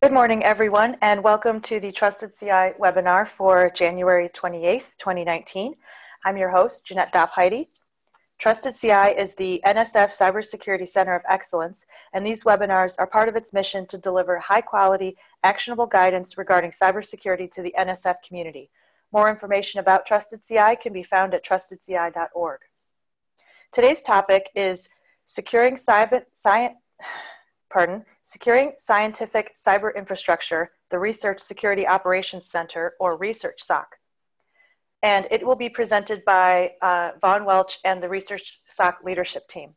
Good morning, everyone, and welcome to the Trusted CI webinar for January 28th, 2019. I'm your host, Jeanette Dopp Trusted CI is the NSF Cybersecurity Center of Excellence, and these webinars are part of its mission to deliver high quality, actionable guidance regarding cybersecurity to the NSF community. More information about Trusted CI can be found at trustedci.org. Today's topic is securing cyber, science pardon, Securing Scientific Cyber Infrastructure, the Research Security Operations Center, or Research SOC. And it will be presented by uh, Von Welch and the Research SOC leadership team.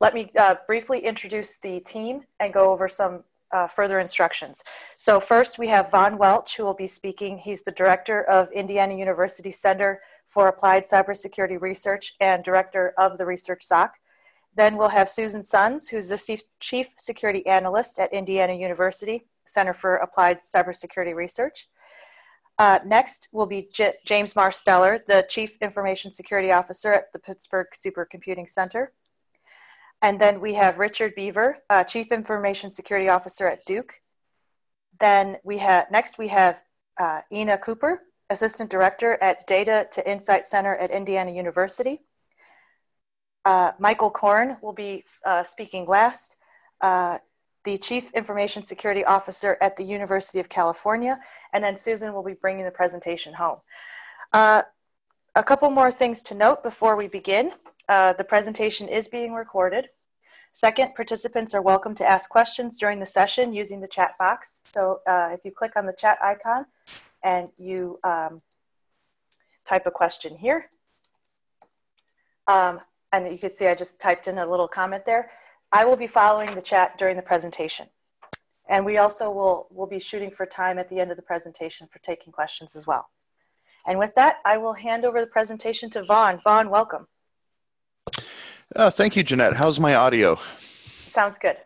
Let me uh, briefly introduce the team and go over some uh, further instructions. So first we have Von Welch who will be speaking. He's the director of Indiana University Center for Applied Cybersecurity Research and director of the Research SOC. Then we'll have Susan Sons, who's the Chief Security Analyst at Indiana University Center for Applied Cybersecurity Research. Uh, next will be J James Marsteller, the Chief Information Security Officer at the Pittsburgh Supercomputing Center. And then we have Richard Biever, uh, Chief Information Security Officer at Duke. Then we have, next we have uh, Inna Kouper, Assistant Director at Data to Insight Center at Indiana University. Uh, Michael Corn will be uh, speaking last, uh, the Chief Information Security Officer at the University of California, and then Susan will be bringing the presentation home. Uh, a couple more things to note before we begin. Uh, the presentation is being recorded. Second, participants are welcome to ask questions during the session using the chat box. So uh, if you click on the chat icon and you um, type a question here, um, and you can see I just typed in a little comment there. I will be following the chat during the presentation. And we also will, will be shooting for time at the end of the presentation for taking questions as well. And with that, I will hand over the presentation to Von. Von, welcome. Uh, thank you, Jeanette. How's my audio? Sounds good.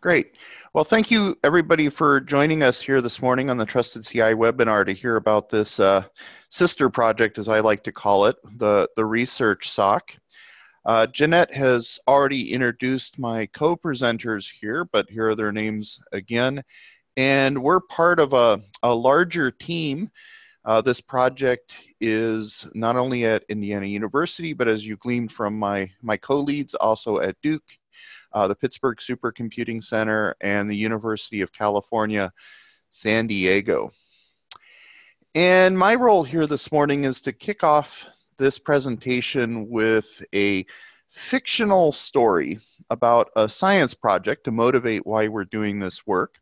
Great. Well, thank you everybody for joining us here this morning on the Trusted CI webinar to hear about this uh, sister project, as I like to call it, the, the Research SOC. Uh, Jeanette has already introduced my co-presenters here, but here are their names again. And we're part of a, a larger team. Uh, this project is not only at Indiana University, but as you gleaned from my, my co-leads, also at Duke, uh, the Pittsburgh Supercomputing Center, and the University of California, San Diego. And my role here this morning is to kick off this presentation with a fictional story about a science project to motivate why we're doing this work.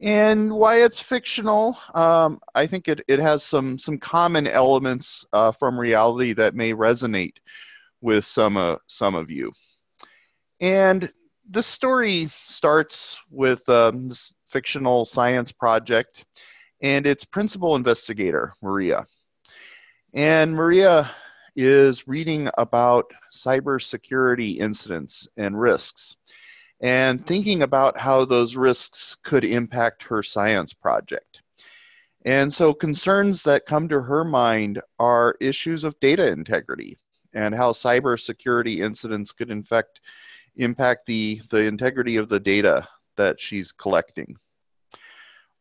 And why it's fictional, um, I think it, it has some, some common elements uh, from reality that may resonate with some, uh, some of you. And the story starts with um, this fictional science project and its principal investigator, Maria. And Maria is reading about cybersecurity incidents and risks and thinking about how those risks could impact her science project. And so concerns that come to her mind are issues of data integrity and how cybersecurity incidents could infect, impact the, the integrity of the data that she's collecting.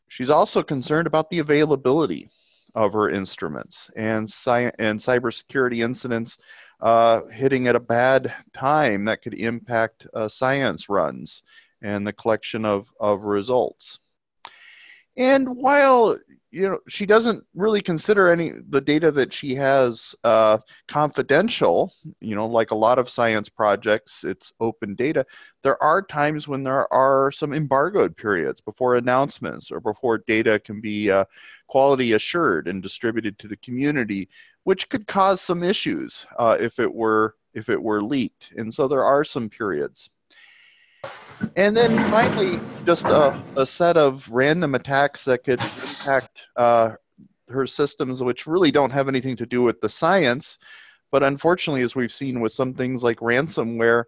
She's also concerned about the availability of her instruments and, sci- and cybersecurity incidents uh, hitting at a bad time that could impact uh, science runs and the collection of, of results. And while you know she doesn't really consider any the data that she has uh, confidential you know like a lot of science projects it's open data. There are times when there are some embargoed periods before announcements or before data can be uh, quality assured and distributed to the community which could cause some issues uh, if it were if it were leaked. And so there are some periods. And then finally, just a, a, set of random attacks that could impact uh, her systems, which really don't have anything to do with the science. But unfortunately, as we've seen with some things like ransomware,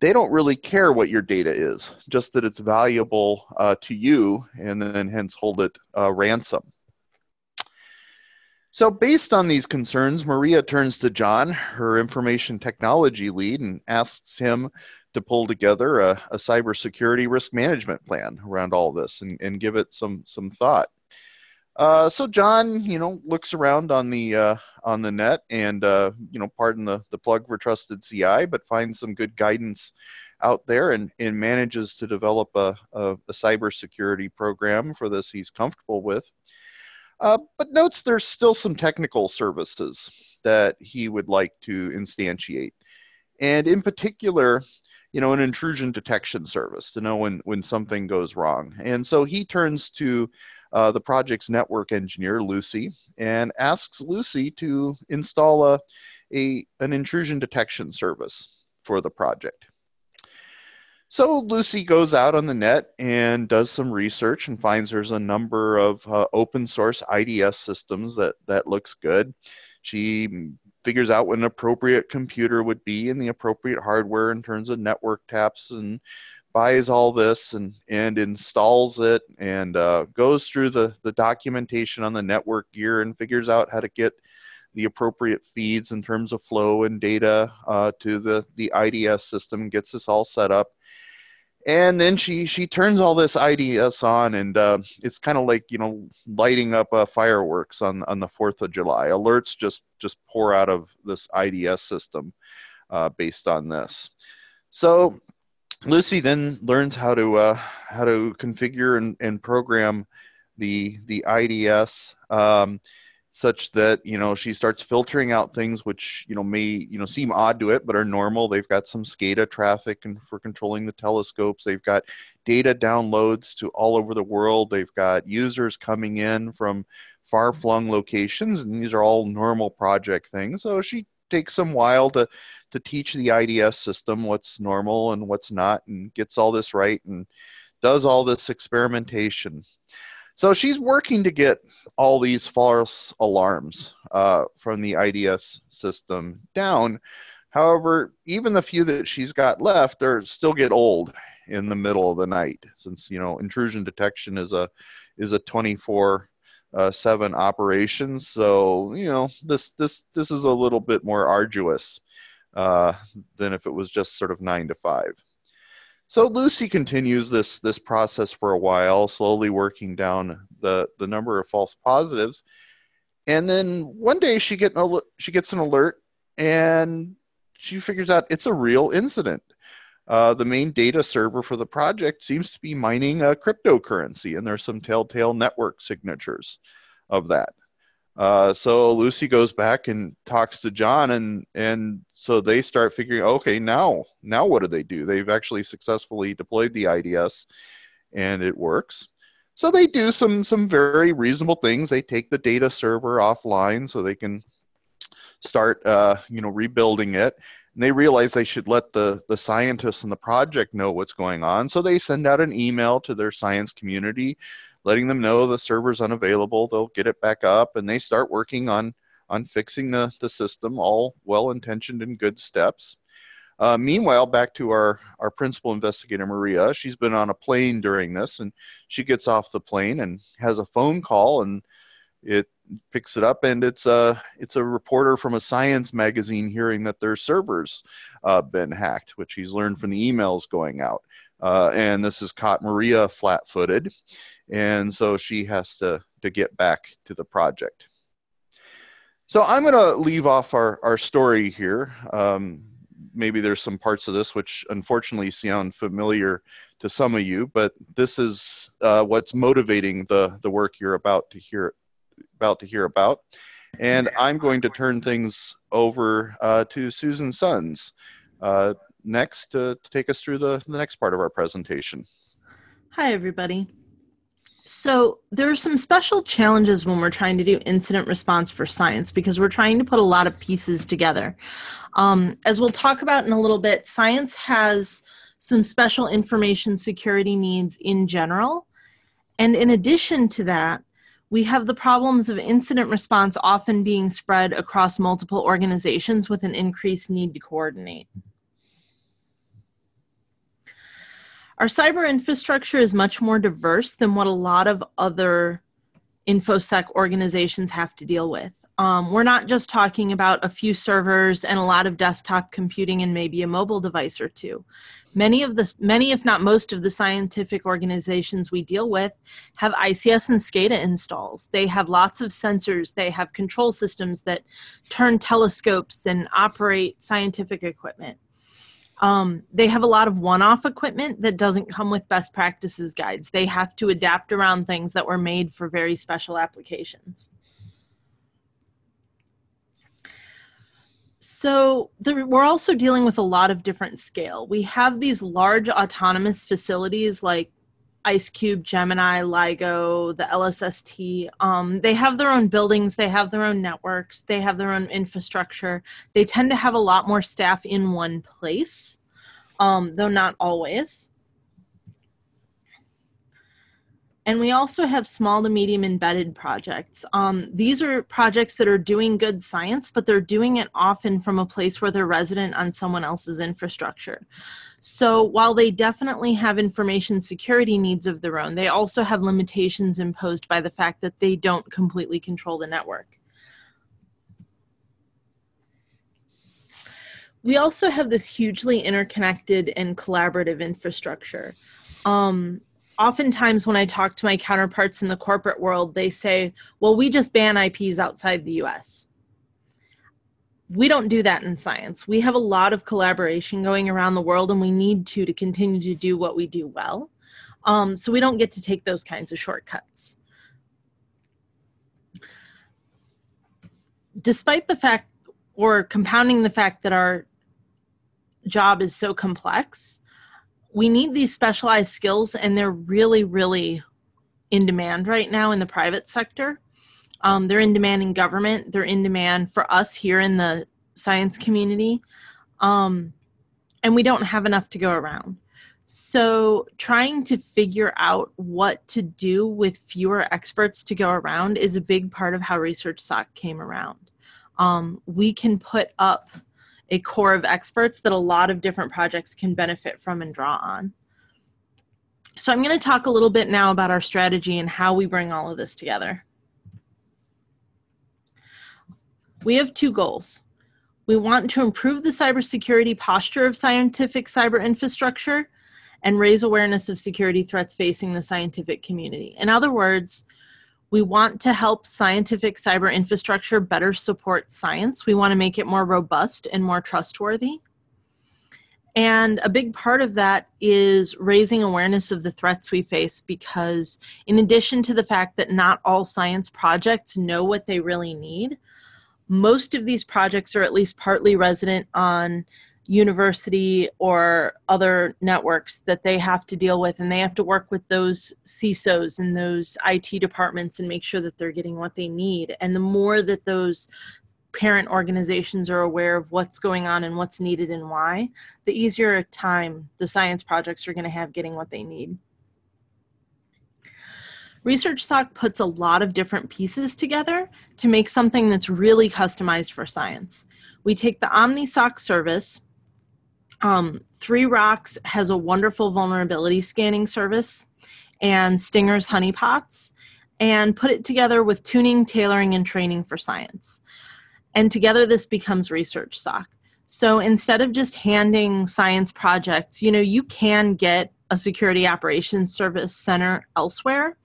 they don't really care what your data is, just that it's valuable uh, to you, and then hence hold it uh, ransom. So, based on these concerns, Maria turns to John, her information technology lead, and asks him to pull together a, a cybersecurity risk management plan around all this and, and give it some some thought. Uh, so John, you know, looks around on the uh, on the net and uh, you know, pardon the the plug for Trusted CI, but finds some good guidance out there and, and manages to develop a, a, a cybersecurity program for this he's comfortable with. Uh, but notes there's still some technical services that he would like to instantiate. And in particular, you know, an intrusion detection service to know when, when something goes wrong. And so he turns to uh, the project's network engineer, Lucy, and asks Lucy to install a, a, an intrusion detection service for the project. So Lucy goes out on the net and does some research and finds there's a number of uh, open source IDS systems that, that looks good. She figures out what an appropriate computer would be and the appropriate hardware in terms of network taps and buys all this and, and installs it and uh, goes through the, the documentation on the network gear and figures out how to get the appropriate feeds in terms of flow and data uh, to the, the IDS system, gets this all set up and then she she turns all this IDS on, and uh, it's kind of like you know lighting up uh, fireworks on on the Fourth of July. Alerts just just pour out of this IDS system uh, based on this. So Lucy then learns how to uh, how to configure and, and program the the IDS. Um, such that you know she starts filtering out things which you know may you know seem odd to it but are normal. They've got some SCADA traffic and for controlling the telescopes. They've got data downloads to all over the world. They've got users coming in from far flung locations and these are all normal project things. So she takes some while to to teach the IDS system what's normal and what's not and gets all this right and does all this experimentation so she's working to get all these false alarms uh, from the IDS system down. However, even the few that she's got left are still get old in the middle of the night, since you know intrusion detection is a is a 24 uh, 7 operations. So you know this this this is a little bit more arduous uh, than if it was just sort of nine to five. So Lucy continues this this process for a while, slowly working down the the number of false positives, and then one day she get an she gets an alert, and she figures out it's a real incident. Uh, the main data server for the project seems to be mining a cryptocurrency, and there's some telltale network signatures of that. Uh, so Lucy goes back and talks to John, and and so they start figuring, okay, now now what do they do? They've actually successfully deployed the IDS, and it works. So they do some some very reasonable things. They take the data server offline so they can start uh, you know rebuilding it. And they realize they should let the the scientists in the project know what's going on. So they send out an email to their science community letting them know the server's unavailable. They'll get it back up, and they start working on on fixing the, the system, all well intentioned and good steps. Uh, meanwhile, back to our, our principal investigator, Maria. She's been on a plane during this, and she gets off the plane and has a phone call, and it picks it up, and it's a it's a reporter from a science magazine hearing that their servers uh, been hacked, which he's learned from the emails going out. Uh, and this has caught Maria flat-footed, and so she has to to get back to the project. So I'm going to leave off our our story here. Um, maybe there's some parts of this which unfortunately sound familiar to some of you, but this is uh, what's motivating the the work you're about to hear about to hear about. And I'm going to turn things over uh, to Susan Sons uh, next to, to take us through the, the next part of our presentation. Hi, everybody. So, there are some special challenges when we're trying to do incident response for science because we're trying to put a lot of pieces together. Um, as we'll talk about in a little bit, science has some special information security needs in general. And in addition to that, we have the problems of incident response often being spread across multiple organizations with an increased need to coordinate. Our cyber infrastructure is much more diverse than what a lot of other InfoSec organizations have to deal with. Um, we're not just talking about a few servers and a lot of desktop computing and maybe a mobile device or two. Many of the, many if not most of the scientific organizations we deal with have ICS and SCADA installs. They have lots of sensors. They have control systems that turn telescopes and operate scientific equipment. Um, they have a lot of one-off equipment that doesn't come with best practices guides. They have to adapt around things that were made for very special applications. So we're also dealing with a lot of different scale. We have these large autonomous facilities like IceCube, Gemini, LIGO, the LSST. Um, they have their own buildings, they have their own networks, they have their own infrastructure. They tend to have a lot more staff in one place, um, though not always. And we also have small to medium embedded projects. Um, these are projects that are doing good science, but they're doing it often from a place where they're resident on someone else's infrastructure. So while they definitely have information security needs of their own, they also have limitations imposed by the fact that they don't completely control the network. We also have this hugely interconnected and collaborative infrastructure. Um, oftentimes when I talk to my counterparts in the corporate world, they say, well, we just ban IPs outside the US. We don't do that in science. We have a lot of collaboration going around the world, and we need to to continue to do what we do well. Um, so we don't get to take those kinds of shortcuts. Despite the fact, or compounding the fact that our job is so complex, we need these specialized skills and they're really really in demand right now in the private sector. Um, they're in demand in government. They're in demand for us here in the science community. Um, and we don't have enough to go around. So trying to figure out what to do with fewer experts to go around is a big part of how research soc came around. Um, we can put up a core of experts that a lot of different projects can benefit from and draw on. So I'm going to talk a little bit now about our strategy and how we bring all of this together. We have two goals. We want to improve the cybersecurity posture of scientific cyber infrastructure and raise awareness of security threats facing the scientific community. In other words, we want to help scientific cyber infrastructure better support science. We want to make it more robust and more trustworthy. And a big part of that is raising awareness of the threats we face because, in addition to the fact that not all science projects know what they really need, most of these projects are at least partly resident on university or other networks that they have to deal with and they have to work with those CISOs and those IT departments and make sure that they're getting what they need and the more that those parent organizations are aware of what's going on and what's needed and why the easier time the science projects are going to have getting what they need Research Soc puts a lot of different pieces together to make something that's really customized for science. We take the OmniSoc service, um, 3ROX has a wonderful vulnerability scanning service and STINGAR's honeypots and put it together with tuning, tailoring, and training for science. And together this becomes Research Soc. So instead of just handing science projects, you know, you can get a security operations service center elsewhere,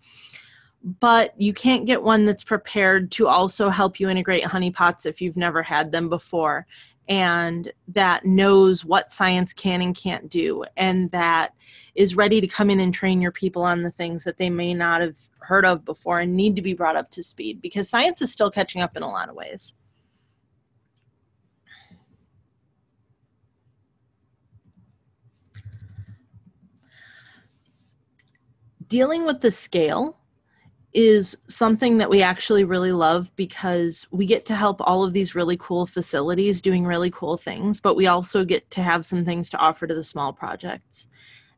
but you can't get one that's prepared to also help you integrate honeypots if you've never had them before and that knows what science can and can't do and that is ready to come in and train your people on the things that they may not have heard of before and need to be brought up to speed because science is still catching up in a lot of ways. Dealing with the scale is something that we actually really love because we get to help all of these really cool facilities doing really cool things, but we also get to have some things to offer to the small projects.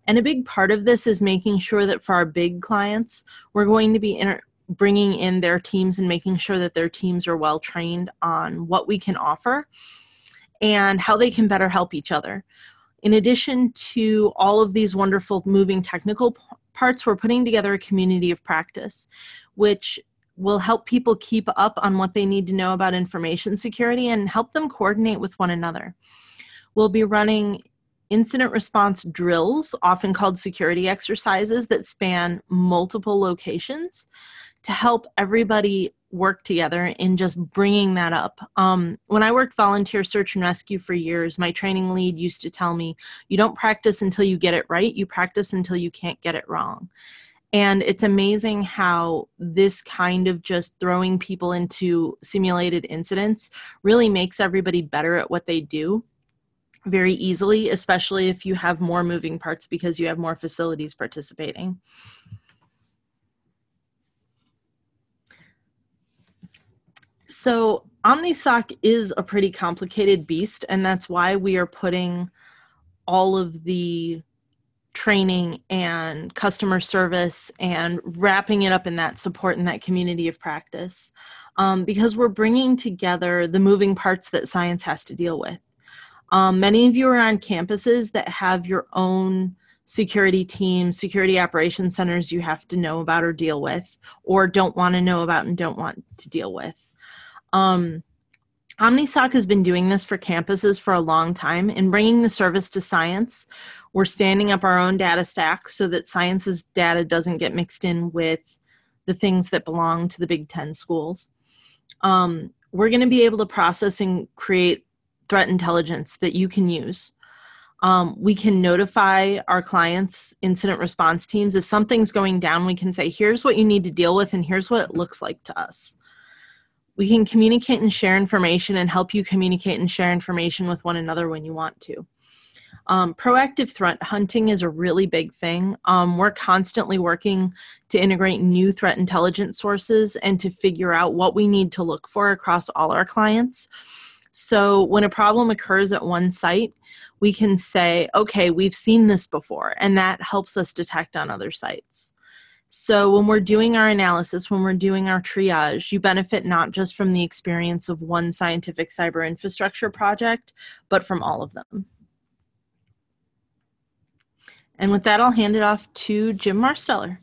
And a big part of this is making sure that for our big clients, we're going to be inter- bringing in their teams and making sure that their teams are well trained on what we can offer and how they can better help each other. In addition to all of these wonderful moving technical parts, we're putting together a community of practice, which We'll help people keep up on what they need to know about information security and help them coordinate with one another. We'll be running incident response drills, often called security exercises, that span multiple locations to help everybody work together in just bringing that up. Um, when I worked volunteer search and rescue for years, my training lead used to tell me, you don't practice until you get it right, you practice until you can't get it wrong. And it's amazing how this kind of just throwing people into simulated incidents really makes everybody better at what they do very easily, especially if you have more moving parts because you have more facilities participating. So OmniSOC is a pretty complicated beast, and that's why we are putting all of the training and customer service and wrapping it up in that support and that community of practice um, because we're bringing together the moving parts that science has to deal with. Um, many of you are on campuses that have your own security teams, security operations centers you have to know about or deal with, or don't want to know about and don't want to deal with. Um, OmniSOC has been doing this for campuses for a long time and bringing the service to science. We're standing up our own data stack so that science's data doesn't get mixed in with the things that belong to the Big Ten schools. Um, we're going to be able to process and create threat intelligence that you can use. Um, we can notify our clients' incident response teams. If something's going down, we can say, here's what you need to deal with, and here's what it looks like to us. We can communicate and share information and help you communicate and share information with one another when you want to. Um, proactive threat hunting is a really big thing. Um, we're constantly working to integrate new threat intelligence sources and to figure out what we need to look for across all our clients. So when a problem occurs at one site, we can say, okay, we've seen this before, and that helps us detect on other sites. So, when we're doing our analysis, when we're doing our triage, you benefit not just from the experience of one scientific cyber infrastructure project, but from all of them. And with that, I'll hand it off to Jim Marsteller.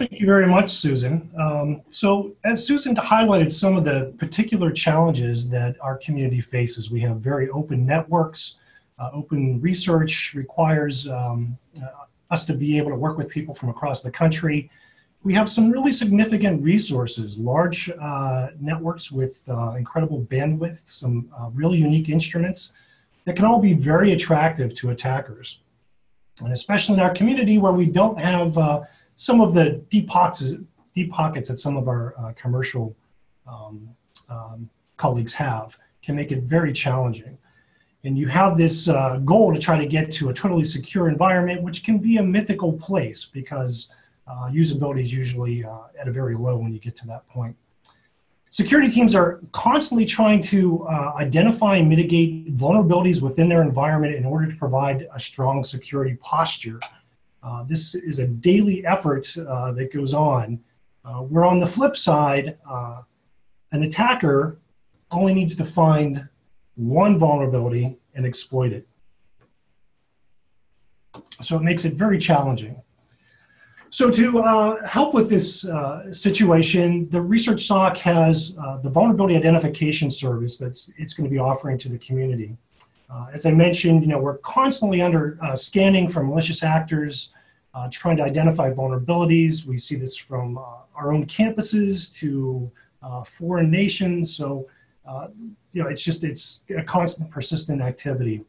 Thank you very much, Susan. Um, so, as Susan highlighted some of the particular challenges that our community faces, we have very open networks. Uh, open research requires um, us to be able to work with people from across the country. We have some really significant resources, large uh, networks with uh, incredible bandwidth, some uh, really unique instruments that can all be very attractive to attackers. And especially in our community where we don't have uh, some of the deep pockets, deep pockets that some of our uh, commercial um, um, colleagues have, can make it very challenging and you have this uh, goal to try to get to a totally secure environment, which can be a mythical place because uh, usability is usually uh, at a very low when you get to that point. Security teams are constantly trying to uh, identify and mitigate vulnerabilities within their environment in order to provide a strong security posture. Uh, this is a daily effort uh, that goes on. where on the flip side, an attacker only needs to find one vulnerability and exploit it. So it makes it very challenging. So to uh, help with this uh, situation, the Research SOC has uh, the vulnerability identification service that's it's going to be offering to the community. Uh, as I mentioned, you know, we're constantly under uh, scanning for malicious actors, uh, trying to identify vulnerabilities. We see this from our own campuses to foreign nations. So uh, you know, it's just, it's a constant persistent activity.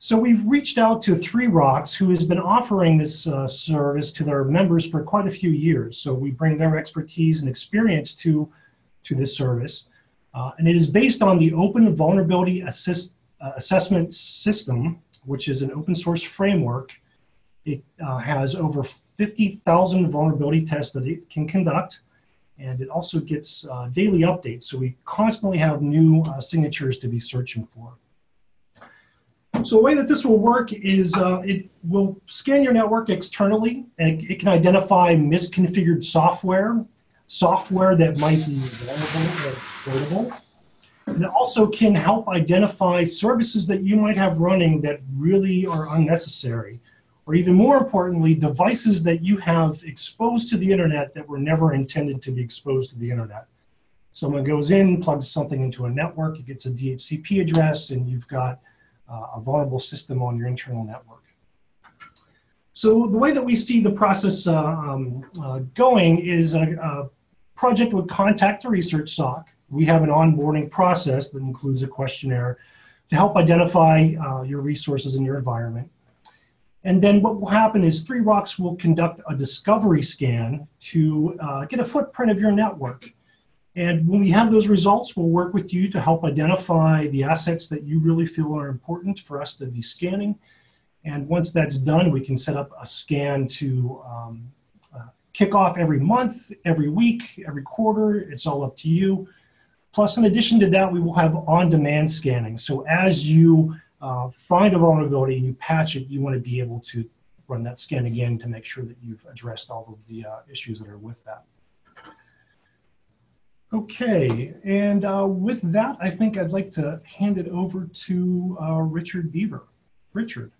So we've reached out to 3ROX, who has been offering this uh, service to their members for quite a few years. So we bring their expertise and experience to, to this service. Uh, and it is based on the Open Vulnerability Assist, uh, Assessment System, which is an open source framework. It uh, has over 50,000 vulnerability tests that it can conduct and it also gets uh, daily updates. So we constantly have new uh, signatures to be searching for. So the way that this will work is uh, it will scan your network externally and it, it, can identify misconfigured software, software that might be vulnerable or exploitable. And it also can help identify services that you might have running that really are unnecessary or even more importantly, devices that you have exposed to the internet that were never intended to be exposed to the internet. Someone goes in, plugs something into a network, it gets a DHCP address, and you've got uh, a vulnerable system on your internal network. So the way that we see the process uh, um, uh, going is a, a, project would contact the research SOC. We have an onboarding process that includes a questionnaire to help identify uh, your resources in your environment. And then what will happen is 3ROX will conduct a discovery scan to uh, get a footprint of your network. And when we have those results, we'll work with you to help identify the assets that you really feel are important for us to be scanning. And once that's done, we can set up a scan to um, uh, kick off every month, every week, every quarter. It's all up to you. Plus, in addition to that, we will have on-demand scanning. So as you uh, find a vulnerability and you patch it, you want to be able to run that scan again to make sure that you've addressed all of the uh, issues that are with that. Okay, and uh, with that, I think I'd like to hand it over to uh, Richard Biever. Richard.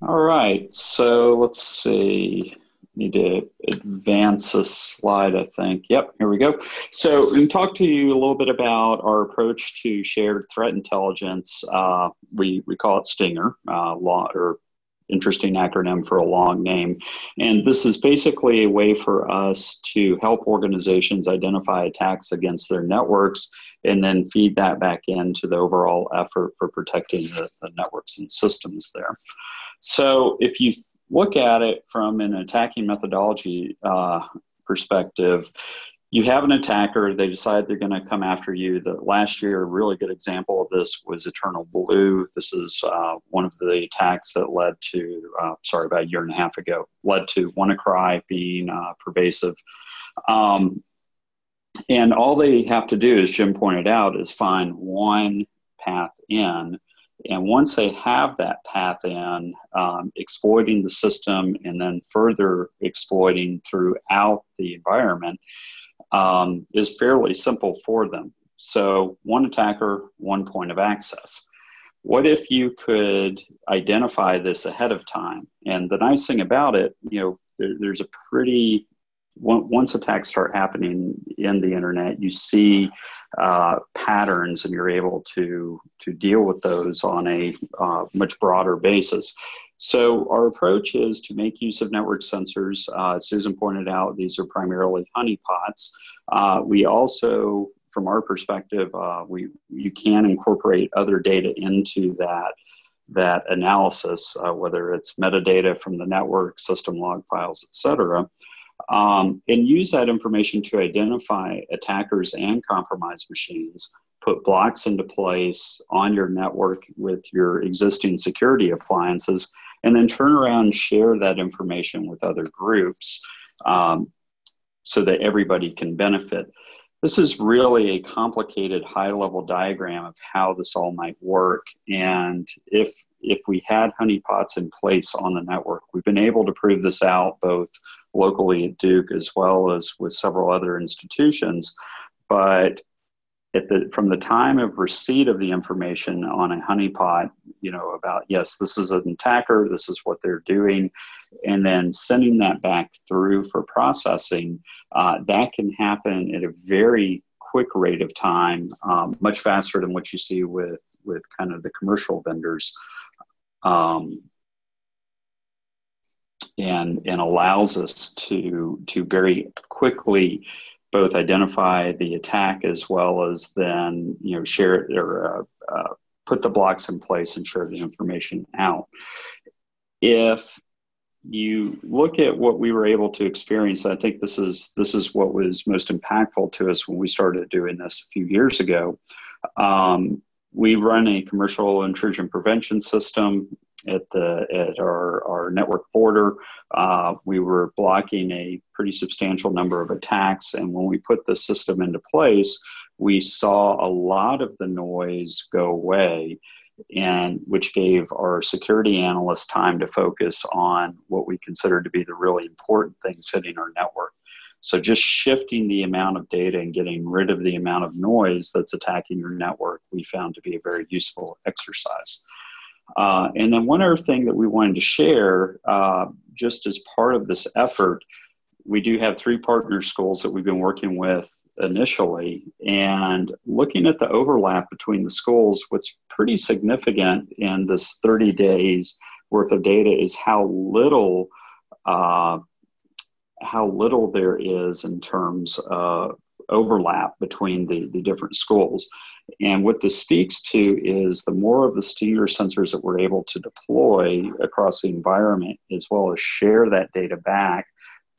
All right, so let's see need to advance a slide, I think. Yep, here we go. So, and talk to you a little bit about our approach to shared threat intelligence. Uh, we we call it STINGAR, uh, law or interesting acronym for a long name. And this is basically a way for us to help organizations identify attacks against their networks and then feed that back into the overall effort for protecting the, the networks and systems there. So if you look at it from an attacking methodology uh, perspective, you have an attacker, they decide they're going to come after you. The last year, a really good example of this was Eternal Blue. This is uh, one of the attacks that led to, uh, sorry, about a year and a half ago, led to WannaCry being uh, pervasive. Um, and all they have to do, as Jim pointed out, is find one path in and once they have that path in, um, exploiting the system and then further exploiting throughout the environment um, is fairly simple for them. So, one attacker, one point of access. What if you could identify this ahead of time? And the nice thing about it, you know, there, there's a pretty once attacks start happening in the internet, you see uh, patterns, and you're able to to deal with those on a uh, much broader basis. So our approach is to make use of network sensors. Uh, Susan pointed out these are primarily honeypots. Uh, we also, from our perspective, uh, we you can incorporate other data into that that analysis, uh, whether it's metadata from the network, system log files, et cetera um, and use that information to identify attackers and compromised machines, put blocks into place on your network with your existing security appliances, and then turn around and share that information with other groups um, so that everybody can benefit. This is really a complicated high level diagram of how this all might work. And if, if we had honeypots in place on the network, we've been able to prove this out both locally at Duke as well as with several other institutions. But the, from the time of receipt of the information on a honeypot, you know, about yes, this is an attacker, this is what they're doing, and then sending that back through for processing, uh, that can happen at a very quick rate of time, um, much faster than what you see with with kind of the commercial vendors. Um, and and allows us to to very quickly both identify the attack as well as then you know share it or uh, uh, put the blocks in place and share the information out. If you look at what we were able to experience, I think this is this is what was most impactful to us when we started doing this a few years ago. Um, we run a commercial intrusion prevention system at the at our, our network border. Uh, we were blocking a pretty substantial number of attacks, and when we put the system into place, we saw a lot of the noise go away, and which gave our security analysts time to focus on what we consider to be the really important things hitting our network. So just shifting the amount of data and getting rid of the amount of noise that's attacking your network, we found to be a very useful exercise. Uh, and then one other thing that we wanted to share, uh, just as part of this effort, we do have three partner schools that we've been working with initially. And looking at the overlap between the schools, what's pretty significant in this 30 days worth of data is how little uh, how little there is in terms of overlap between the, the different schools. And what this speaks to is the more of the STEER sensors that we're able to deploy across the environment, as well as share that data back,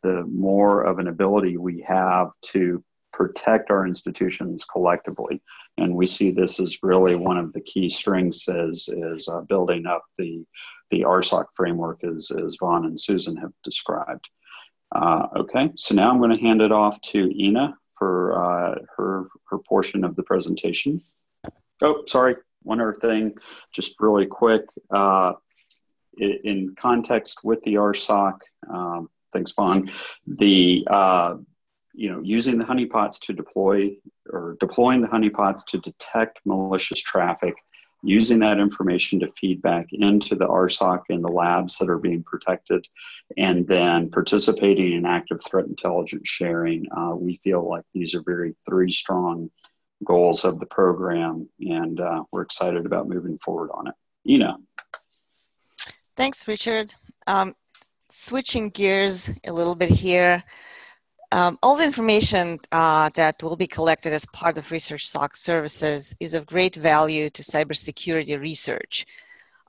the more of an ability we have to protect our institutions collectively. And we see this as really one of the key strengths as, as uh, building up the, the RSOC framework as, as Von and Susan have described. Uh, okay, so now I'm going to hand it off to Inna for uh, her, her portion of the presentation. Oh, sorry, one other thing, just really quick. Uh, in context with the RSOC, um, thanks, Von, the uh, you know, using the honeypots to deploy or deploying the honeypots to detect malicious traffic, using that information to feed back into the RSOC and the labs that are being protected, and then participating in active threat intelligence sharing. Uh, we feel like these are very three strong goals of the program, and uh, we're excited about moving forward on it. Inna. Thanks, Richard. Um, switching gears a little bit here. Um, all the information uh, that will be collected as part of Research SOC services is of great value to cybersecurity research.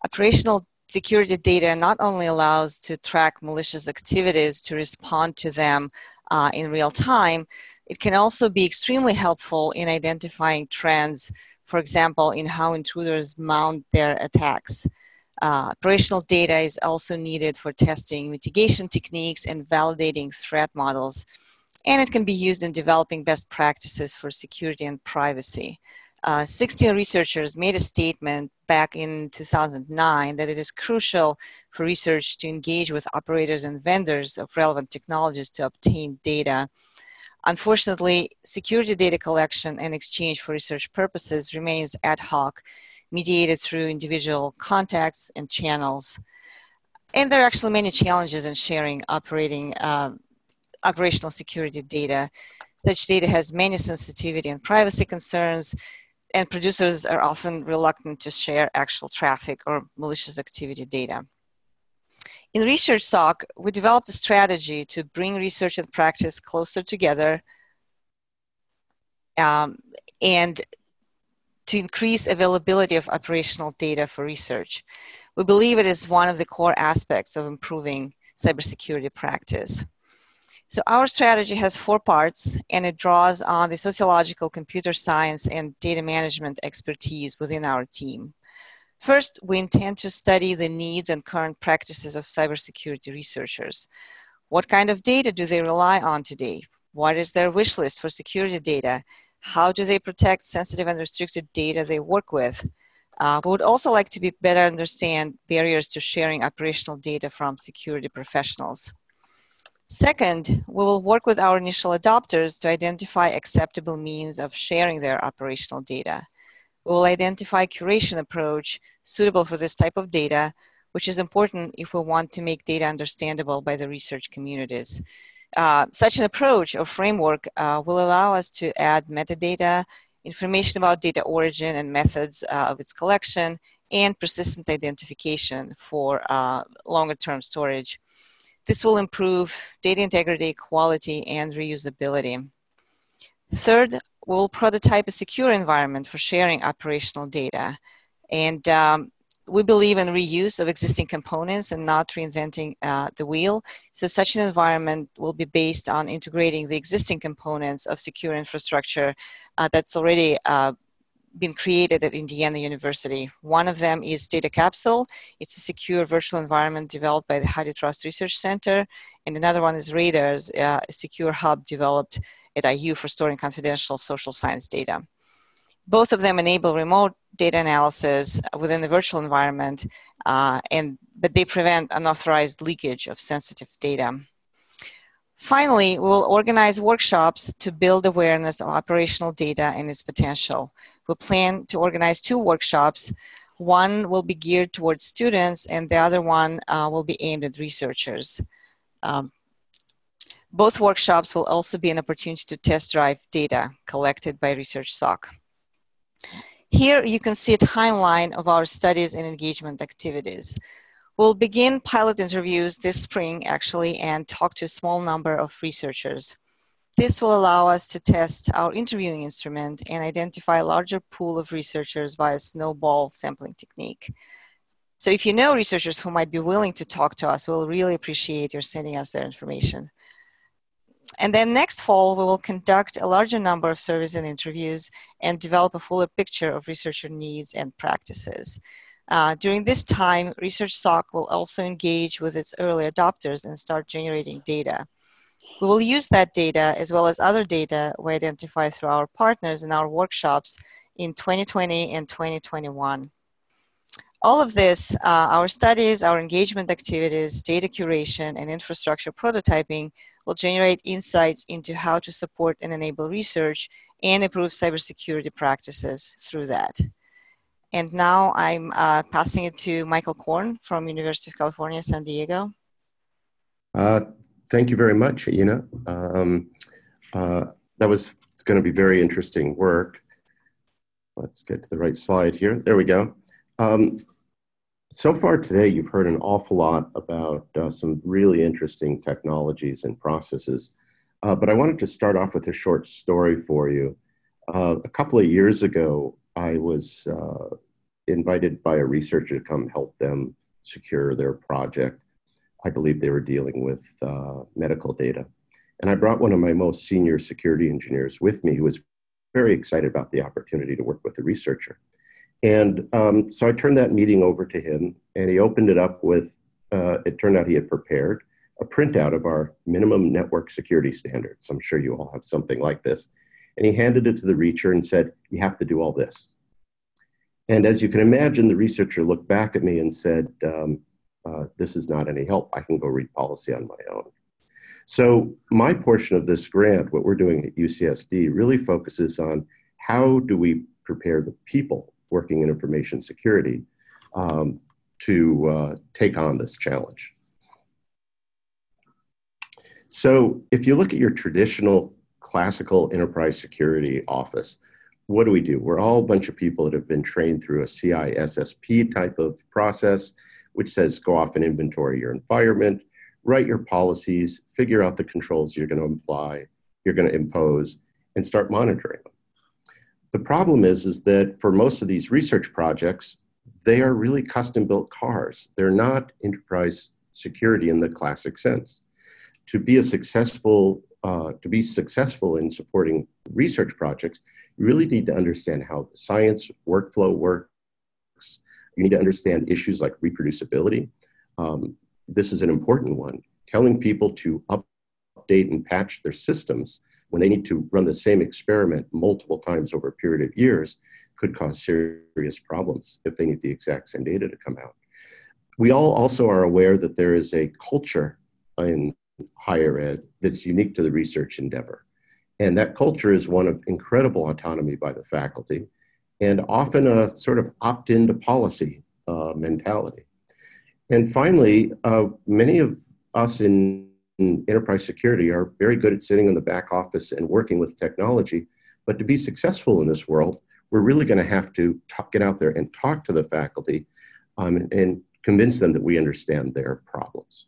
Operational security data not only allows to track malicious activities to respond to them uh, in real time, it can also be extremely helpful in identifying trends, for example, in how intruders mount their attacks. Uh, operational data is also needed for testing mitigation techniques and validating threat models and it can be used in developing best practices for security and privacy. Uh, 16 researchers made a statement back in 2009 that it is crucial for research to engage with operators and vendors of relevant technologies to obtain data. Unfortunately, security data collection and exchange for research purposes remains ad hoc, mediated through individual contacts and channels. And there are actually many challenges in sharing operating uh, operational security data. Such data has many sensitivity and privacy concerns, and producers are often reluctant to share actual traffic or malicious activity data. In Research SOC, we developed a strategy to bring research and practice closer together um, and to increase availability of operational data for research. We believe it is one of the core aspects of improving cybersecurity practice. So our strategy has four parts and it draws on the sociological computer science and data management expertise within our team. First, we intend to study the needs and current practices of cybersecurity researchers. What kind of data do they rely on today? What is their wish list for security data? How do they protect sensitive and restricted data they work with? Uh, we would also like to be better understand barriers to sharing operational data from security professionals. Second, we will work with our initial adopters to identify acceptable means of sharing their operational data. We will identify curation approach suitable for this type of data, which is important if we want to make data understandable by the research communities. Uh, such an approach or framework uh, will allow us to add metadata, information about data origin and methods uh, of its collection, and persistent identification for uh, longer term storage. This will improve data integrity, quality, and reusability. Third, we'll prototype a secure environment for sharing operational data. And um, we believe in reuse of existing components and not reinventing uh, the wheel. So such an environment will be based on integrating the existing components of secure infrastructure uh, that's already uh, been created at Indiana University. One of them is Data Capsule. It's a secure virtual environment developed by the HathiTrust Research Center. And another one is Radars, uh, a secure hub developed at IU for storing confidential social science data. Both of them enable remote data analysis within the virtual environment, uh, and, but they prevent unauthorized leakage of sensitive data. Finally, we will organize workshops to build awareness of operational data and its potential. We plan to organize two workshops, One will be geared towards students and the other one uh, will be aimed at researchers. Um, both workshops will also be an opportunity to test drive data collected by Research SOC. Here you can see a timeline of our studies and engagement activities. We'll begin pilot interviews this spring actually and talk to a small number of researchers. This will allow us to test our interviewing instrument and identify a larger pool of researchers via snowball sampling technique. So if you know researchers who might be willing to talk to us, we'll really appreciate your sending us their information. And then next fall, we will conduct a larger number of surveys and interviews and develop a fuller picture of researcher needs and practices. Uh, during this time, Research SOC will also engage with its early adopters and start generating data. We will use that data as well as other data we identify through our partners in our workshops in 2020 and 2021. All of this, uh, our studies, our engagement activities, data curation, and infrastructure prototyping will generate insights into how to support and enable research and improve cybersecurity practices through that. And now I'm uh, passing it to Michael Corn from University of California, San Diego. Uh, thank you very much, Inna. Um, uh, that was going to be very interesting work. Let's get to the right slide here. There we go. Um, so far today, you've heard an awful lot about uh, some really interesting technologies and processes. Uh, but I wanted to start off with a short story for you. Uh, a couple of years ago, I was uh, invited by a researcher to come help them secure their project. I believe they were dealing with uh, medical data. And I brought one of my most senior security engineers with me who was very excited about the opportunity to work with the researcher. And um, so I turned that meeting over to him, and he opened it up with uh, it turned out he had prepared a printout of our minimum network security standards. I'm sure you all have something like this. And he handed it to the researcher and said, You have to do all this. And as you can imagine, the researcher looked back at me and said, um, uh, this is not any help. I can go read policy on my own. So my portion of this grant, what we're doing at UCSD, really focuses on how do we prepare the people working in information security um, to uh, take on this challenge. So if you look at your traditional classical enterprise security office, what do we do? We're all a bunch of people that have been trained through a CISSP type of process which says go off and inventory your environment, write your policies, figure out the controls you're going to apply, you're going to impose, and start monitoring them. The problem is, is that for most of these research projects, they are really custom built cars. They're not enterprise security in the classic sense. To be a successful, uh, to be successful in supporting research projects, you really need to understand how the science workflow works, you need to understand issues like reproducibility. Um, this is an important one. Telling people to update and patch their systems when they need to run the same experiment multiple times over a period of years could cause serious problems if they need the exact same data to come out. We all also are aware that there is a culture in higher ed that's unique to the research endeavor. And that culture is one of incredible autonomy by the faculty and often a sort of opt in to policy uh, mentality. And finally, uh, many of us in, in, enterprise security are very good at sitting in the back office and working with technology. But to be successful in this world, we're really going to have to talk, get out there and talk to the faculty um, and, and convince them that we understand their problems.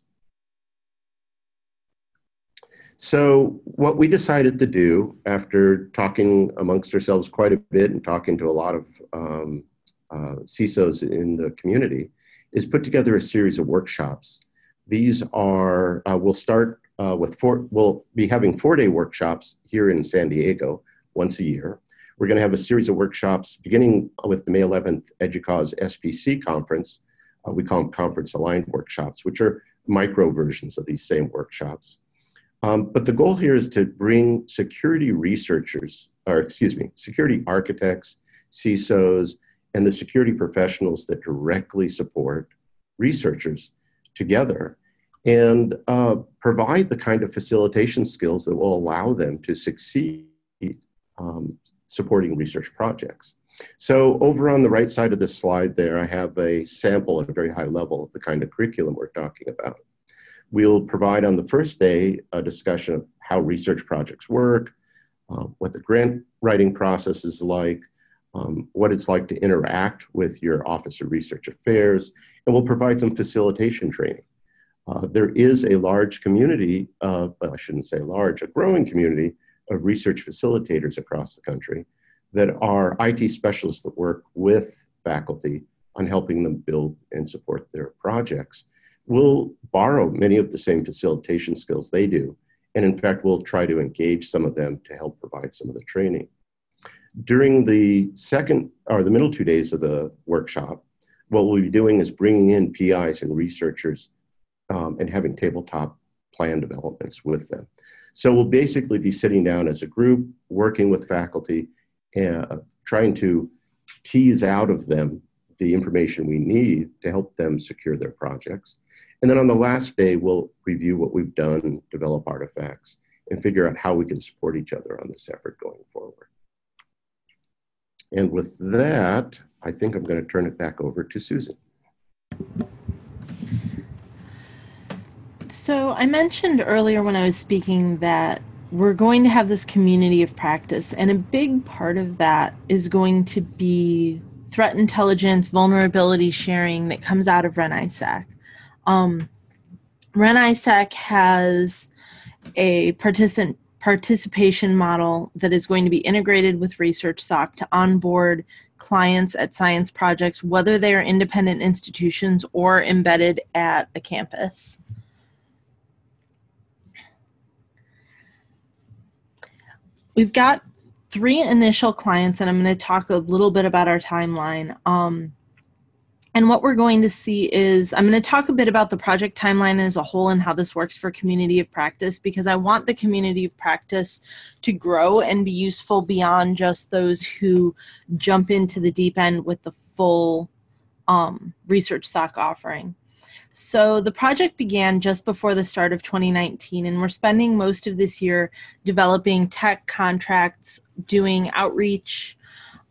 So, what we decided to do after talking amongst ourselves quite a bit and talking to a lot of um, uh, CISOs in the community is put together a series of workshops. These are, uh, we'll start uh, with four, we'll be having four day workshops here in San Diego once a year. We're going to have a series of workshops beginning with the May 11th EDUCAUSE SPC conference. Uh, we call them conference aligned workshops, which are micro versions of these same workshops. Um, but the goal here is to bring security researchers, or excuse me, security architects, CISOs, and the security professionals that directly support researchers together and uh, provide the kind of facilitation skills that will allow them to succeed um, supporting research projects. So over on the right side of this slide there, I have a sample at a very high level of the kind of curriculum we're talking about. We'll provide on the first day a discussion of how research projects work, uh, what the grant writing process is like, um, what it's like to interact with your Office of Research Affairs, and we'll provide some facilitation training. Uh, there is a large community, uh, well, I shouldn't say large, a growing community of research facilitators across the country that are IT specialists that work with faculty on helping them build and support their projects. We'll borrow many of the same facilitation skills they do, and in fact, we'll try to engage some of them to help provide some of the training. During the second or the middle two days of the workshop, what we'll be doing is bringing in PIs and researchers um, and having tabletop plan developments with them. So we'll basically be sitting down as a group, working with faculty, uh, trying to tease out of them the information we need to help them secure their projects. And then on the last day, we'll review what we've done, develop artifacts, and figure out how we can support each other on this effort going forward. And with that, I think I'm going to turn it back over to Susan. So I mentioned earlier when I was speaking that we're going to have this community of practice, and a big part of that is going to be threat intelligence, vulnerability sharing that comes out of REN-ISAC. Um, REN-ISAC has a participant participation model that is going to be integrated with ResearchSOC to onboard clients at science projects, whether they are independent institutions or embedded at a campus. We've got three initial clients, and I'm going to talk a little bit about our timeline. Um, and what we're going to see is I'm going to talk a bit about the project timeline as a whole and how this works for community of practice because I want the community of practice to grow and be useful beyond just those who jump into the deep end with the full um, ResearchSOC offering. So the project began just before the start of 2019, and we're spending most of this year developing tech contracts, doing outreach,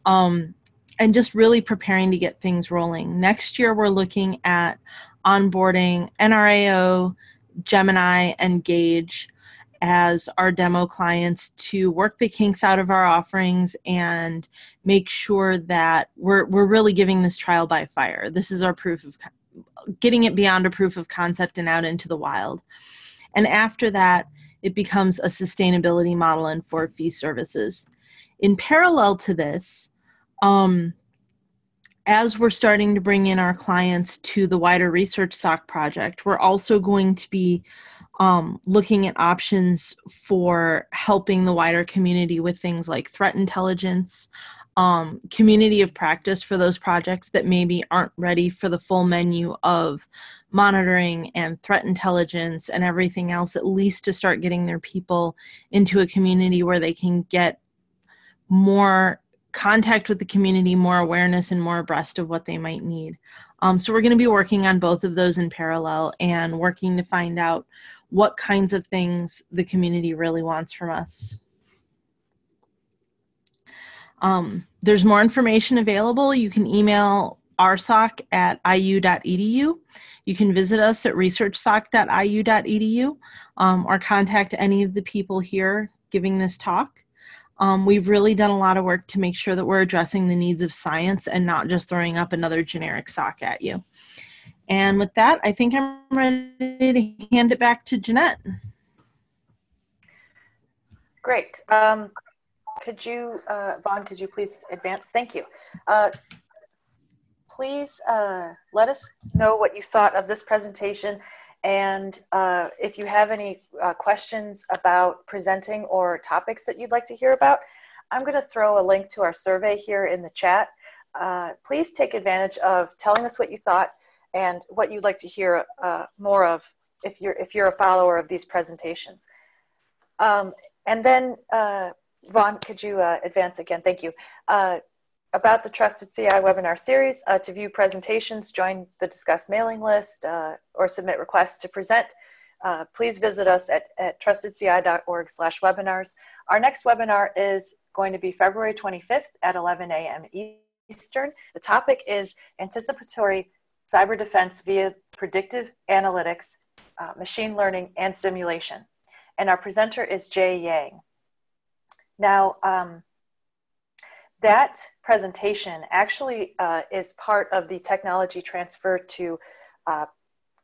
um, and just really preparing to get things rolling. Next year, we're looking at onboarding NRAO, Gemini, and GAGE as our demo clients to work the kinks out of our offerings and make sure that we're, we're really giving this trial by fire. This is our proof of getting it beyond a proof of concept and out into the wild. And after that, it becomes a sustainability model and for fee services. In parallel to this, um, as we're starting to bring in our clients to the wider ResearchSOC project, we're also going to be um, looking at options for helping the wider community with things like threat intelligence, um, community of practice for those projects that maybe aren't ready for the full menu of monitoring and threat intelligence and everything else, at least to start getting their people into a community where they can get more contact with the community, more awareness, and more abreast of what they might need. Um, so, we're going to be working on both of those in parallel and working to find out what kinds of things the community really wants from us. Um, there's more information available. You can email rsoc at iu.edu. You can visit us at researchsoc.iu.edu um, or contact any of the people here giving this talk. Um, we've really done a lot of work to make sure that we're addressing the needs of science and not just throwing up another generic SOC at you. And with that, I think I'm ready to hand it back to Jeanette. Great. Um, could you, uh, Von, could you please advance? Thank you. Uh, please uh, let us know what you thought of this presentation and uh, if you have any uh, questions about presenting or topics that you'd like to hear about, I'm going to throw a link to our survey here in the chat. Uh, please take advantage of telling us what you thought and what you'd like to hear uh, more of if you're, if you're a follower of these presentations. Um, and then uh, Von, could you uh, advance again? Thank you. About the Trusted CI webinar series, uh, to view presentations, join the Discuss mailing list, uh, or submit requests to present, uh, please visit us at, at trustedci.org slash webinars. Our next webinar is going to be February 25th at 11 a.m. Eastern. The topic is anticipatory cyber defense via predictive analytics, uh, machine learning, and simulation. And our presenter is Jay Yang. Now, um, that presentation actually uh, is part of the technology transfer to, uh,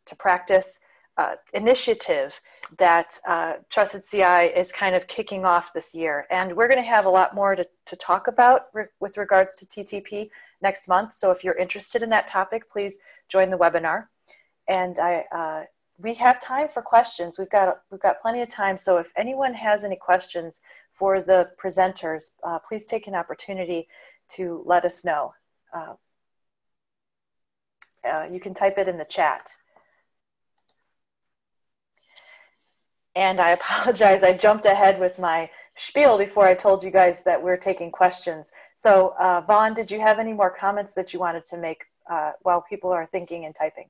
to practice uh, initiative that uh, Trusted CI is kind of kicking off this year. And we're going to have a lot more to, to talk about re- with regards to TTP next month. So if you're interested in that topic, please join the webinar. And I, uh, we have time for questions. We've got, we've got plenty of time. So if anyone has any questions for the presenters, uh, please take an opportunity to let us know. Uh, uh, you can type it in the chat. And I apologize, I jumped ahead with my spiel before I told you guys that we're taking questions. So, uh, Von, did you have any more comments that you wanted to make uh, while people are thinking and typing?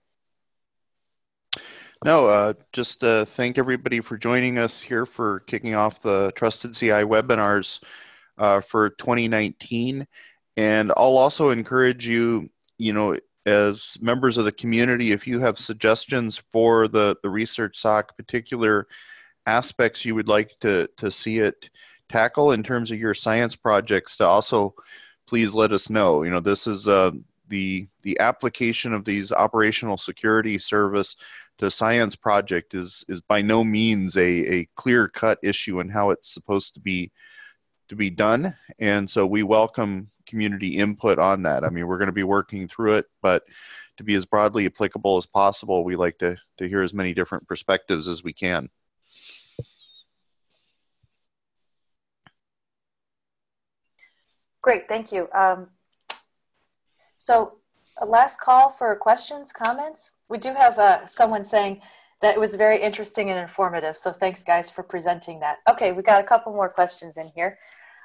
No, uh, just uh, thank everybody for joining us here for kicking off the Trusted CI webinars uh, for 2019. And I'll also encourage you, you know, as members of the community, if you have suggestions for the, the research SOC, particular aspects you would like to, to see it tackle in terms of your science projects to also please let us know. You know, this is uh, the, the application of these operational security service to science project is, is by no means a, a clear cut issue in how it's supposed to be to be done. And so we welcome community input on that. I mean, we're going to be working through it, but to be as broadly applicable as possible, we like to, to hear as many different perspectives as we can. Great, thank you. Um, so a last call for questions, comments. We do have uh, someone saying that it was very interesting and informative. So thanks guys for presenting that. Okay, we got a couple more questions in here.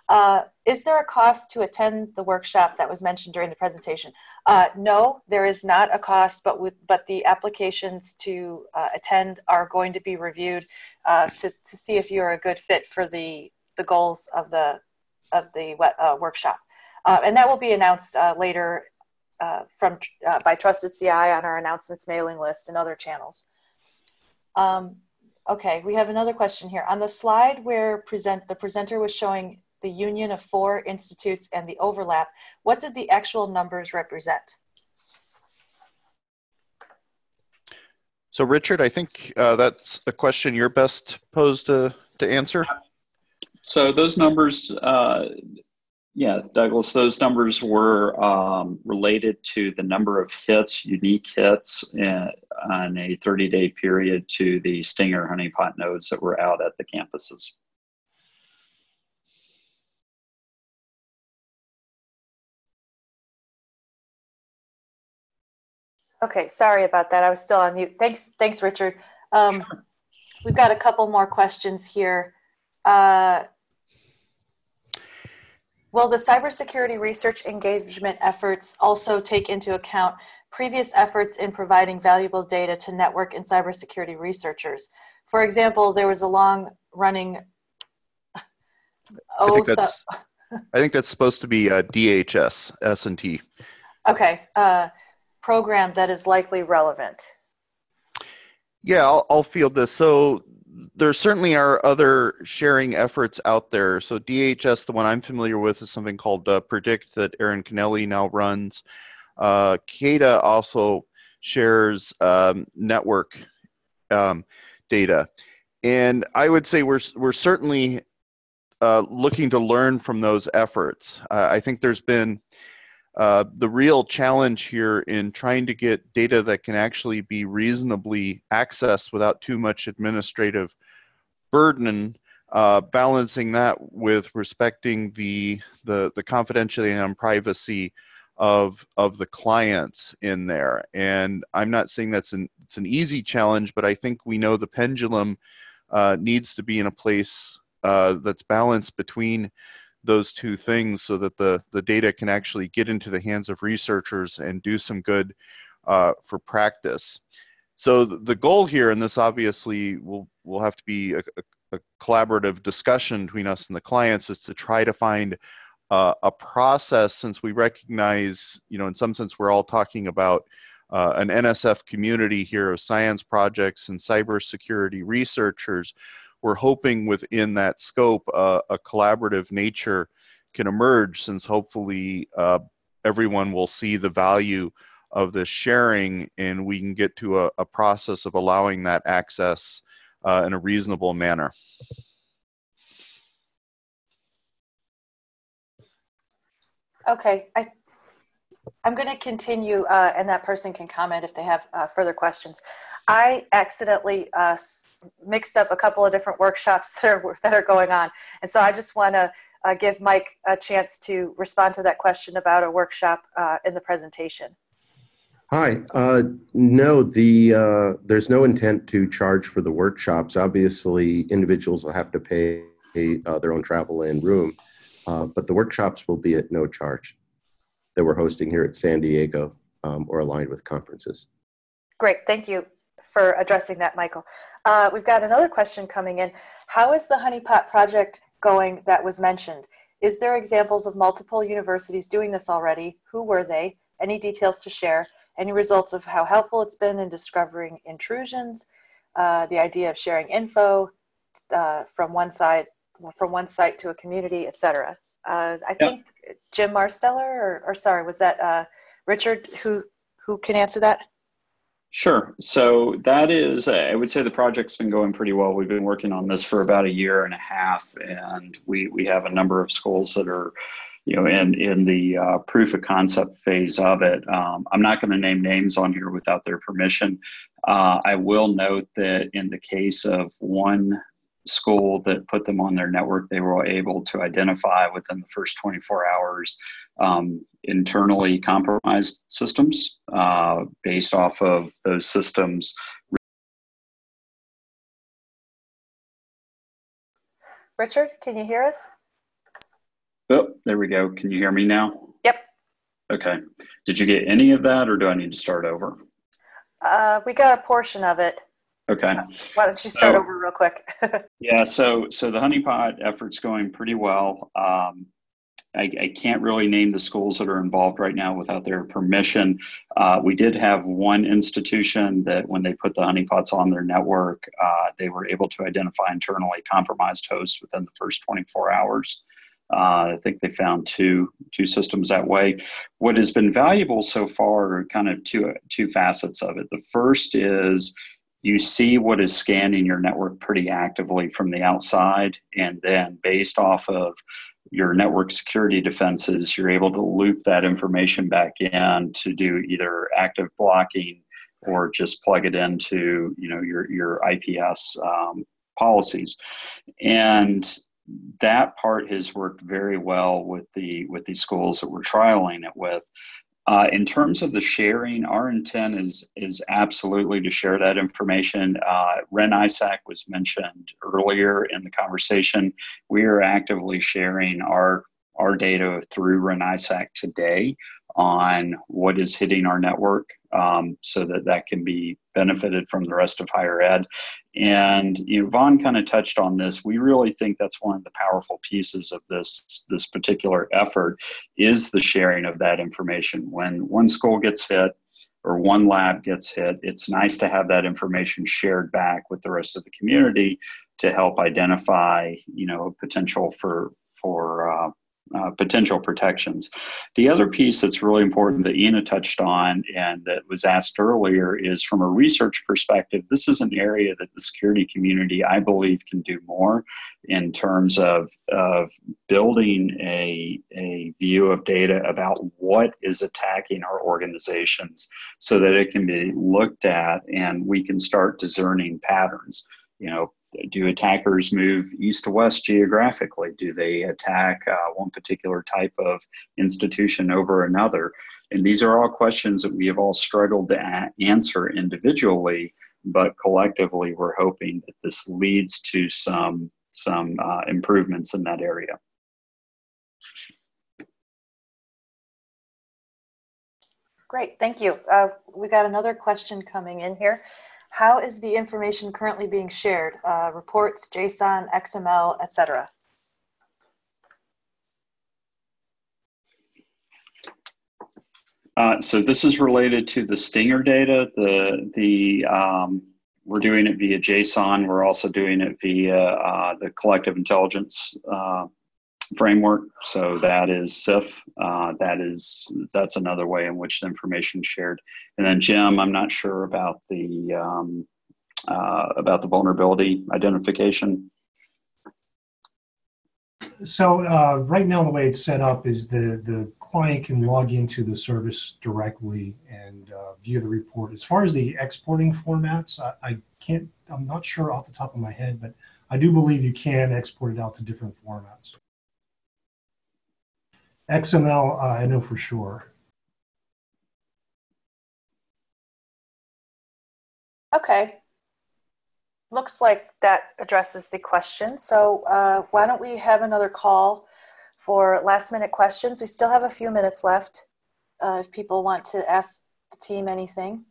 Uh, is there a cost to attend the workshop that was mentioned during the presentation? Uh, no, there is not a cost, but with but the applications to uh, attend are going to be reviewed uh, to to see if you are a good fit for the the goals of the of the uh, workshop. Uh, and that will be announced later uh, from uh, by Trusted CI on our announcements mailing list and other channels. Um, okay, we have another question here. On the slide where present the presenter was showing the union of four institutes and the overlap, what did the actual numbers represent? So Richard, I think uh, that's a question you're best posed to, to answer. So those numbers, uh, yeah, Douglas, those numbers were um, related to the number of hits, unique hits, in, on a 30 day period to the STINGAR honeypot nodes that were out at the campuses. Okay, sorry about that. I was still on mute. Thanks, thanks, Richard. Um, sure. We've got a couple more questions here. Uh, will the cybersecurity research engagement efforts also take into account previous efforts in providing valuable data to network and cybersecurity researchers? For example, there was a long running. Oh, I think that's, so, I think that's supposed to be uh, DHS, S&T. Okay. Uh, program that is likely relevant. Yeah, I'll, I'll field this. So there certainly are other sharing efforts out there. So DHS, the one I'm familiar with, is something called uh, Predict that Erin Kenneally now runs. Uh, CAIDA also shares um, network um, data, and I would say we're we're certainly uh, looking to learn from those efforts. Uh, I think there's been uh, the real challenge here in trying to get data that can actually be reasonably accessed without too much administrative burden, uh, balancing that with respecting the, the, the confidentiality and privacy of, of the clients in there. And I'm not saying that's an, it's an easy challenge, but I think we know the pendulum uh, needs to be in a place uh, that's balanced between those two things so that the, the data can actually get into the hands of researchers and do some good uh, for practice. So the goal here, and this obviously will, will have to be a, a collaborative discussion between us and the clients is to try to find uh, a process since we recognize, you know, in some sense we're all talking about uh, an NSF community here of science projects and cybersecurity researchers. We're hoping within that scope uh, a collaborative nature can emerge since hopefully uh, everyone will see the value of this sharing and we can get to a, a process of allowing that access uh, in a reasonable manner. Okay, I, I'm going to continue, uh, and that person can comment if they have uh, further questions. I accidentally uh, mixed up a couple of different workshops that are that are going on, and so I just want to uh, give Mike a chance to respond to that question about a workshop uh, in the presentation. Hi. Uh, no, the uh, there's no intent to charge for the workshops. Obviously, individuals will have to pay uh, their own travel and room, uh, but the workshops will be at no charge that we're hosting here at San Diego um, or aligned with conferences. Great. Thank you for addressing that, Michael. Uh, we've got another question coming in. How is the honeypot project going that was mentioned? Is there examples of multiple universities doing this already? Who were they? Any details to share? Any results of how helpful it's been in discovering intrusions? Uh, the idea of sharing info uh, from one side, from one site to a community, etc. Uh, I think Jim Marsteller, or, or, sorry, was that uh, Richard who who can answer that? Sure. So that is, I would say the project's been going pretty well. We've been working on this for about a year and a half, and we, we have a number of schools that are, you know, in, in the uh, proof of concept phase of it. Um, I'm not going to name names on here without their permission. Uh, I will note that in the case of one school that put them on their network, they were able to identify within the first 24 hours um, internally compromised systems uh, based off of those systems. Richard, can you hear us? Oh, there we go. Can you hear me now? Yep. Okay. Did you get any of that or do I need to start over? Uh, we got a portion of it. Okay. Why don't you start so, over real quick? yeah, so so the honeypot effort's going pretty well. Um, I, I, can't really name the schools that are involved right now without their permission. Uh, we did have one institution that when they put the honeypots on their network, uh, they were able to identify internally compromised hosts within the first 24 hours. Uh, I think they found two two systems that way. What has been valuable so far are kind of two two facets of it. The first is you see what is scanning your network pretty actively from the outside, and then based off of your network security defenses, you're able to loop that information back in to do either active blocking or just plug it into you know your your IPS um, policies, and that part has worked very well with the with the schools that we're trialing it with. Uh, in terms of the sharing, our intent is is absolutely to share that information. Uh, REN-ISAC was mentioned earlier in the conversation. We are actively sharing our our data through REN-ISAC today on what is hitting our network um, so that that can be benefited from the rest of higher ed and you know, Von kind of touched on this. We really think that's one of the powerful pieces of this this particular effort is the sharing of that information. When one school gets hit or one lab gets hit, it's nice to have that information shared back with the rest of the community to help identify, you know, potential for for uh, uh, potential protections. The other piece that's really important that Inna touched on and that was asked earlier is from a research perspective, this is an area that the security community, I believe, can do more in terms of, of building a, a view of data about what is attacking our organizations so that it can be looked at and we can start discerning patterns. You know, do attackers move east to west geographically? Do they attack uh, one particular type of institution over another? And these are all questions that we have all struggled to answer individually, but collectively, we're hoping that this leads to some some uh, improvements in that area. Great, thank you. Uh, we got another question coming in here. How is the information currently being shared? Uh, reports, JSON, XML, etc. Uh, so this is related to the STINGAR data. The the um, we're doing it via JSON. We're also doing it via uh, the collective intelligence uh, framework. So that is CIF. Uh, that is that's another way in which the information shared. And then Jim, I'm not sure about the um, uh, about the vulnerability identification. So uh, right now, the way it's set up is the the client can log into the service directly and uh, view the report. As far as the exporting formats, I, I, can't. I'm not sure off the top of my head, but I do believe you can export it out to different formats. XML, uh, I know for sure. Okay. Looks like that addresses the question. So uh, why don't we have another call for last minute questions? We still have a few minutes left uh, if people want to ask the team anything.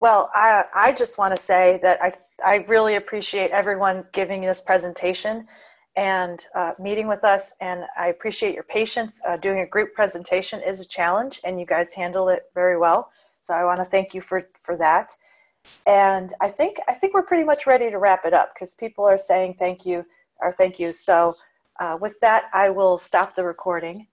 Well, I, I just want to say that I, I really appreciate everyone giving this presentation and uh, meeting with us. And I appreciate your patience. Uh, doing a group presentation is a challenge, and you guys handled it very well. So I want to thank you for, for that. And I think I think we're pretty much ready to wrap it up because people are saying thank you or thank you. So uh, with that, I will stop the recording.